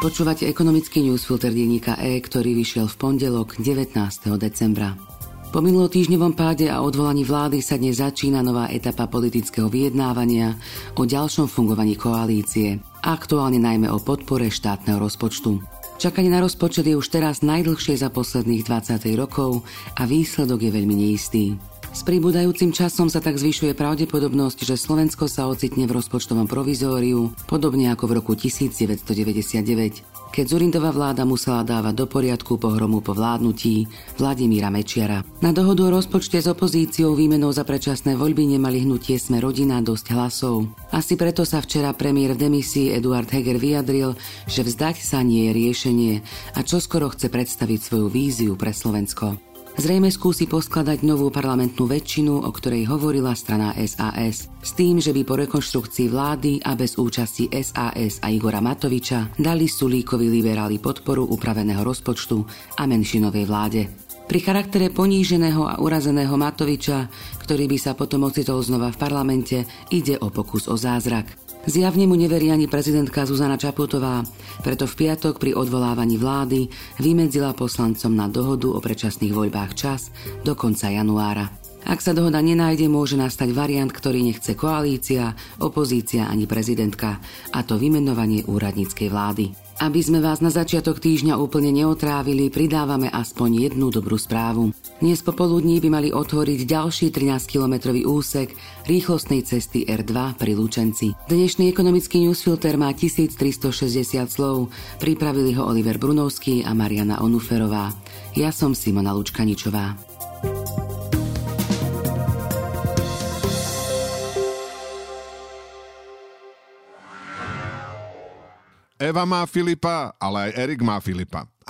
Počúvate ekonomický newsfilter denníka E, ktorý vyšiel v pondelok 19. decembra. Po minulotýždňovom páde a odvolaní vlády sa dnes začína nová etapa politického vyjednávania o ďalšom fungovaní koalície, aktuálne najmä o podpore štátneho rozpočtu. Čakanie na rozpočet je už teraz najdlhšie za posledných 20 rokov a výsledok je veľmi neistý. S pribúdajúcim časom sa tak zvyšuje pravdepodobnosť, že Slovensko sa ocitne v rozpočtovom provizóriu, podobne ako v roku 1999, keď Zurindová vláda musela dávať do poriadku pohromu po vládnutí Vladimíra Mečiara. Na dohodu o rozpočte s opozíciou výmenou za predčasné voľby nemali hnutie Sme rodina dosť hlasov. Asi preto sa včera premiér v demisii Eduard Heger vyjadril, že vzdať sa nie je riešenie a čoskoro chce predstaviť svoju víziu pre Slovensko. Zrejme skúsi poskladať novú parlamentnú väčšinu, o ktorej hovorila strana SAS, s tým, že by po rekonštrukcii vlády a bez účasti SAS a Igora Matoviča dali Sulíkovi liberáli podporu upraveného rozpočtu a menšinovej vláde. Pri charaktere poníženého a urazeného Matoviča, ktorý by sa potom ocitol znova v parlamente, ide o pokus o zázrak. Zjavne mu neverí ani prezidentka Zuzana Čaputová, preto v piatok pri odvolávaní vlády vymedzila poslancom na dohodu o predčasných voľbách čas do konca januára. Ak sa dohoda nenájde, môže nastať variant, ktorý nechce koalícia, opozícia ani prezidentka, a to vymenovanie úradníckej vlády. Aby sme vás na začiatok týždňa úplne neotrávili, pridávame aspoň jednu dobrú správu. Dnes popoludní by mali otvoriť ďalší 13-kilometrový úsek rýchlostnej cesty R2 pri Lučenci. Dnešný ekonomický newsfilter má 1360 slov. Pripravili ho Oliver Brunovský a Mariana Onuferová. Ja som Simona Lučkaničová. Eva má Filipa, ale aj Erik má Filipa.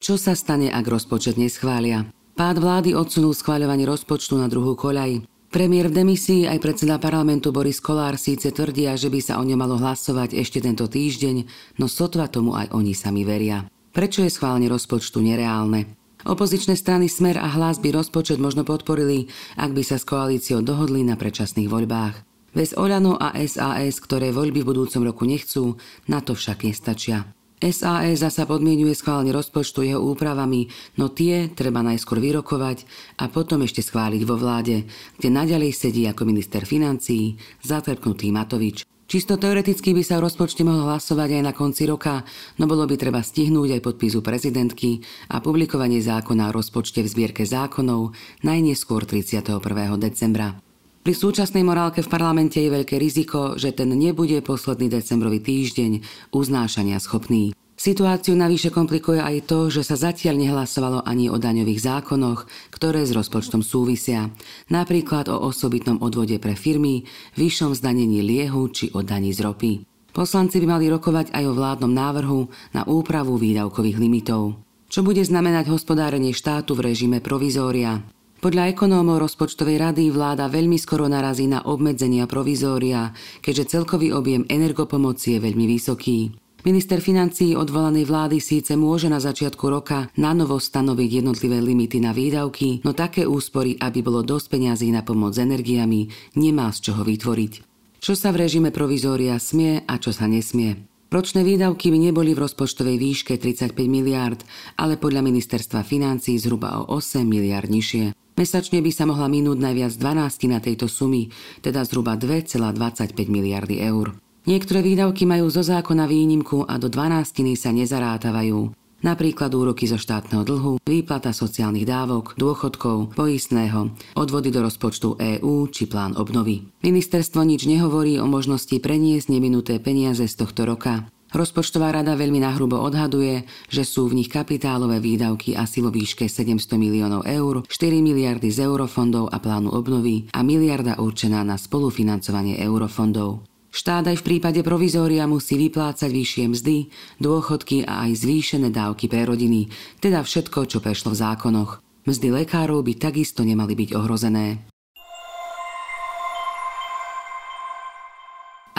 čo sa stane, ak rozpočet neschvália? Pád vlády odsunul schváľovanie rozpočtu na druhú koľaj. Premiér v demisii aj predseda parlamentu Boris Kolár síce tvrdia, že by sa o ňom malo hlasovať ešte tento týždeň, no sotva tomu aj oni sami veria. Prečo je schválenie rozpočtu nereálne? Opozičné strany Smer a Hlas by rozpočet možno podporili, ak by sa s koalíciou dohodli na predčasných voľbách. Bez Oľano a SAS, ktoré voľby v budúcom roku nechcú, na to však nestačia. SAE zasa podmienuje schválenie rozpočtu jeho úpravami, no tie treba najskôr vyrokovať a potom ešte schváliť vo vláde, kde naďalej sedí ako minister financií zatrpnutý Matovič. Čisto teoreticky by sa o rozpočte mohol hlasovať aj na konci roka, no bolo by treba stihnúť aj podpisu prezidentky a publikovanie zákona o rozpočte v zbierke zákonov najneskôr 31. decembra. Pri súčasnej morálke v parlamente je veľké riziko, že ten nebude posledný decembrový týždeň uznášania schopný. Situáciu navyše komplikuje aj to, že sa zatiaľ nehlasovalo ani o daňových zákonoch, ktoré s rozpočtom súvisia, napríklad o osobitnom odvode pre firmy, vyššom zdanení liehu či o daní z ropy. Poslanci by mali rokovať aj o vládnom návrhu na úpravu výdavkových limitov. Čo bude znamenať hospodárenie štátu v režime provizória? Podľa ekonómov rozpočtovej rady vláda veľmi skoro narazí na obmedzenia provizória, keďže celkový objem energopomoci je veľmi vysoký. Minister financií odvolanej vlády síce môže na začiatku roka na novo stanoviť jednotlivé limity na výdavky, no také úspory, aby bolo dosť peňazí na pomoc s energiami, nemá z čoho vytvoriť. Čo sa v režime provizória smie a čo sa nesmie. Ročné výdavky by neboli v rozpočtovej výške 35 miliárd, ale podľa ministerstva financií zhruba o 8 miliárd nižšie. Mesačne by sa mohla minúť najviac 12 na tejto sumy, teda zhruba 2,25 miliardy eur. Niektoré výdavky majú zo zákona výnimku a do 12 sa nezarátavajú. Napríklad úroky zo štátneho dlhu, výplata sociálnych dávok, dôchodkov, poistného, odvody do rozpočtu EÚ či plán obnovy. Ministerstvo nič nehovorí o možnosti preniesť neminuté peniaze z tohto roka. Rozpočtová rada veľmi nahrubo odhaduje, že sú v nich kapitálové výdavky asi vo výške 700 miliónov eur, 4 miliardy z eurofondov a plánu obnovy a miliarda určená na spolufinancovanie eurofondov. Štát aj v prípade provizória musí vyplácať vyššie mzdy, dôchodky a aj zvýšené dávky pre rodiny, teda všetko, čo prešlo v zákonoch. Mzdy lekárov by takisto nemali byť ohrozené.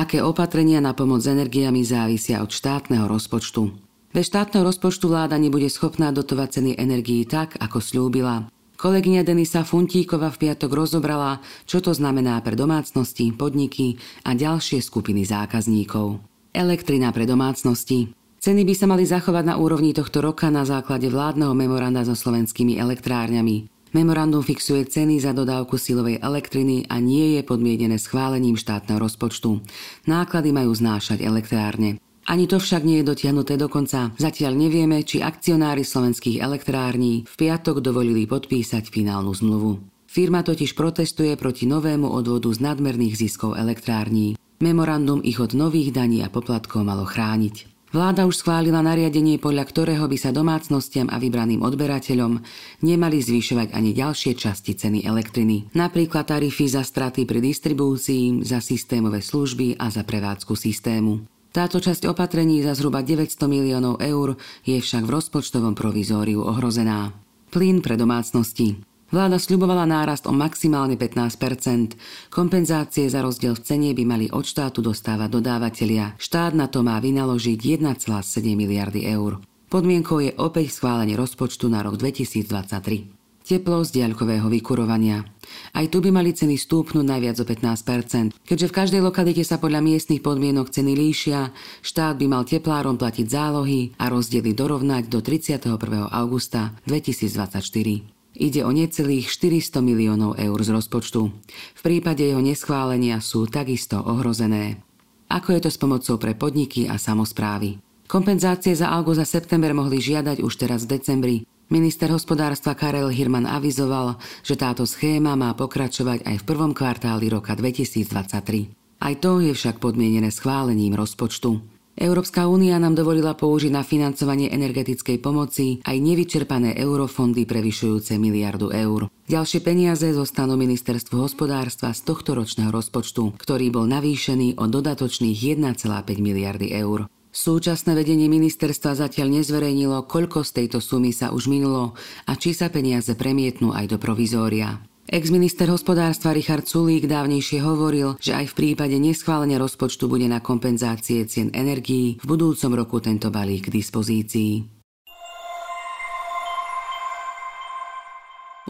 Aké opatrenia na pomoc s energiami závisia od štátneho rozpočtu? Bez štátneho rozpočtu vláda nebude schopná dotovať ceny energií tak, ako slúbila. Kolegyňa Denisa Funtíkova v piatok rozobrala, čo to znamená pre domácnosti, podniky a ďalšie skupiny zákazníkov. Elektrina pre domácnosti. Ceny by sa mali zachovať na úrovni tohto roka na základe vládneho memoranda so slovenskými elektrárňami. Memorandum fixuje ceny za dodávku silovej elektriny a nie je podmienené schválením štátneho rozpočtu. Náklady majú znášať elektrárne. Ani to však nie je dotiahnuté do konca. Zatiaľ nevieme, či akcionári slovenských elektrární v piatok dovolili podpísať finálnu zmluvu. Firma totiž protestuje proti novému odvodu z nadmerných ziskov elektrární. Memorandum ich od nových daní a poplatkov malo chrániť. Vláda už schválila nariadenie, podľa ktorého by sa domácnostiam a vybraným odberateľom nemali zvýšovať ani ďalšie časti ceny elektriny, napríklad tarify za straty pri distribúcii, za systémové služby a za prevádzku systému. Táto časť opatrení za zhruba 900 miliónov eur je však v rozpočtovom provizóriu ohrozená. Plyn pre domácnosti. Vláda sľubovala nárast o maximálne 15% Kompenzácie za rozdiel v cene by mali od štátu dostávať dodávateľia. Štát na to má vynaložiť 1,7 miliardy eur. Podmienkou je opäť schválenie rozpočtu na rok 2023 teplo z diaľkového vykurovania. Aj tu by mali ceny stúpnuť najviac o 15%. Keďže v každej lokalite sa podľa miestnych podmienok ceny líšia, štát by mal teplárom platiť zálohy a rozdiely dorovnať do 31. augusta 2024. Ide o necelých 400 miliónov eur z rozpočtu. V prípade jeho neschválenia sú takisto ohrozené. Ako je to s pomocou pre podniky a samozprávy? Kompenzácie za august a september mohli žiadať už teraz v decembri. Minister hospodárstva Karel Hirman avizoval, že táto schéma má pokračovať aj v prvom kvartáli roka 2023. Aj to je však podmienené schválením rozpočtu. Európska únia nám dovolila použiť na financovanie energetickej pomoci aj nevyčerpané eurofondy prevyšujúce miliardu eur. Ďalšie peniaze zostanú ministerstvu hospodárstva z tohto ročného rozpočtu, ktorý bol navýšený o dodatočných 1,5 miliardy eur. Súčasné vedenie ministerstva zatiaľ nezverejnilo, koľko z tejto sumy sa už minulo a či sa peniaze premietnú aj do provizória. Ex-minister hospodárstva Richard Sulík dávnejšie hovoril, že aj v prípade neschválenia rozpočtu bude na kompenzácie cien energií v budúcom roku tento balík k dispozícii.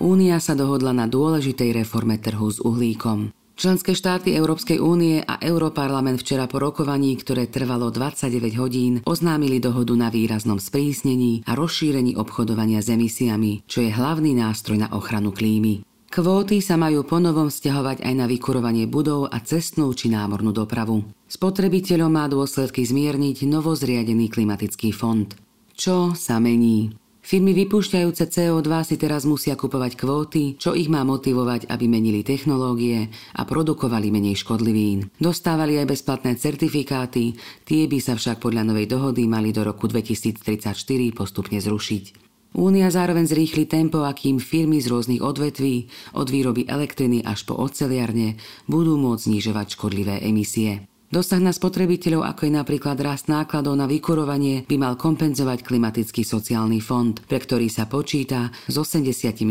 Únia sa dohodla na dôležitej reforme trhu s uhlíkom. Členské štáty Európskej únie a Európarlament včera po rokovaní, ktoré trvalo 29 hodín, oznámili dohodu na výraznom sprísnení a rozšírení obchodovania s emisiami, čo je hlavný nástroj na ochranu klímy. Kvóty sa majú ponovom vzťahovať aj na vykurovanie budov a cestnú či námornú dopravu. Spotrebiteľom má dôsledky zmierniť novozriadený klimatický fond. Čo sa mení? Firmy vypúšťajúce CO2 si teraz musia kupovať kvóty, čo ich má motivovať, aby menili technológie a produkovali menej škodlivín. Dostávali aj bezplatné certifikáty, tie by sa však podľa novej dohody mali do roku 2034 postupne zrušiť. Únia zároveň zrýchli tempo, akým firmy z rôznych odvetví, od výroby elektriny až po oceliarne, budú môcť znižovať škodlivé emisie. Dosah na spotrebiteľov, ako je napríklad rast nákladov na vykurovanie, by mal kompenzovať klimatický sociálny fond, pre ktorý sa počíta s 86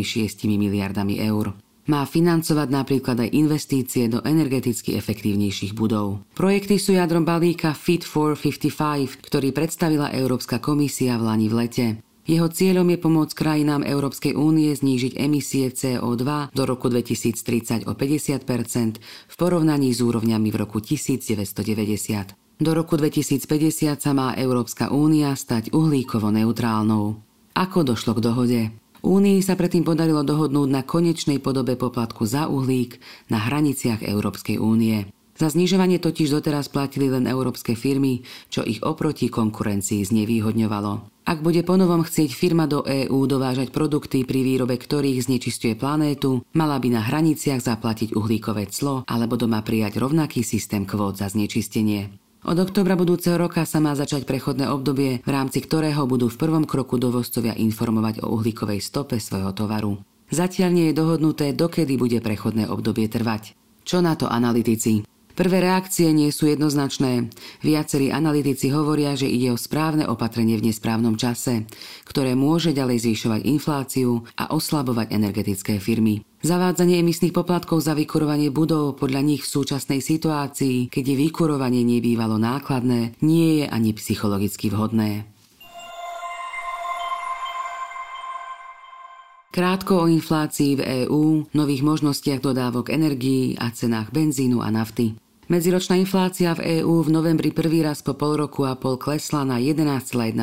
miliardami eur. Má financovať napríklad aj investície do energeticky efektívnejších budov. Projekty sú jadrom balíka Fit for 55, ktorý predstavila Európska komisia v Lani v lete. Jeho cieľom je pomôcť krajinám Európskej únie znížiť emisie CO2 do roku 2030 o 50% v porovnaní s úrovňami v roku 1990. Do roku 2050 sa má Európska únia stať uhlíkovo neutrálnou. Ako došlo k dohode? Únii sa predtým podarilo dohodnúť na konečnej podobe poplatku za uhlík na hraniciach Európskej únie. Za znižovanie totiž doteraz platili len európske firmy, čo ich oproti konkurencii znevýhodňovalo. Ak bude ponovom chcieť firma do EÚ dovážať produkty, pri výrobe ktorých znečistuje planétu, mala by na hraniciach zaplatiť uhlíkové clo alebo doma prijať rovnaký systém kvót za znečistenie. Od oktobra budúceho roka sa má začať prechodné obdobie, v rámci ktorého budú v prvom kroku dovozcovia informovať o uhlíkovej stope svojho tovaru. Zatiaľ nie je dohodnuté, dokedy bude prechodné obdobie trvať. Čo na to analytici? Prvé reakcie nie sú jednoznačné. Viacerí analytici hovoria, že ide o správne opatrenie v nesprávnom čase, ktoré môže ďalej zvyšovať infláciu a oslabovať energetické firmy. Zavádzanie emisných poplatkov za vykurovanie budov podľa nich v súčasnej situácii, keď je vykurovanie nebývalo nákladné, nie je ani psychologicky vhodné. Krátko o inflácii v EÚ, nových možnostiach dodávok energií a cenách benzínu a nafty. Medziročná inflácia v EÚ v novembri prvý raz po pol roku a pol klesla na 11,1%,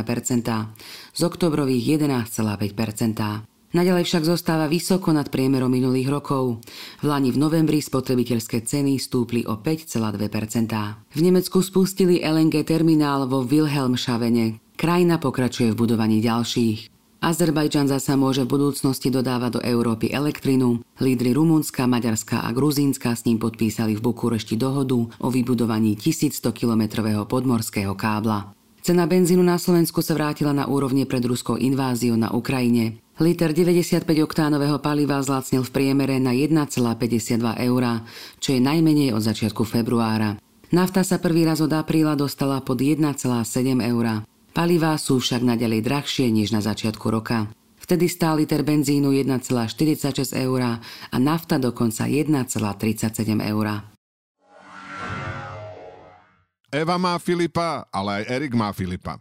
z oktobrových 11,5%. Naďalej však zostáva vysoko nad priemerom minulých rokov. V Lani v novembri spotrebiteľské ceny stúpli o 5,2%. V Nemecku spustili LNG terminál vo Wilhelmshavene. Krajina pokračuje v budovaní ďalších. Azerbajdžan zasa môže v budúcnosti dodávať do Európy elektrinu. Lídry Rumunska, Maďarska a Gruzínska s ním podpísali v Bukurešti dohodu o vybudovaní 1100-kilometrového podmorského kábla. Cena benzínu na Slovensku sa vrátila na úrovne pred ruskou inváziou na Ukrajine. Liter 95-oktánového paliva zlacnil v priemere na 1,52 eur, čo je najmenej od začiatku februára. Nafta sa prvý raz od apríla dostala pod 1,7 eur. Palivá sú však nadalej drahšie než na začiatku roka. Vtedy stál liter benzínu 1,46 eur a nafta dokonca 1,37 eur. Eva má Filipa, ale aj Erik má Filipa.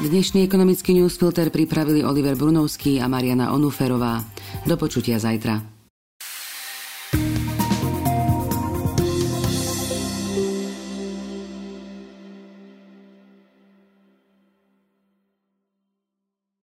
Dnešný ekonomický newsfilter pripravili Oliver Brunovský a Mariana Onuferová. Do počutia zajtra.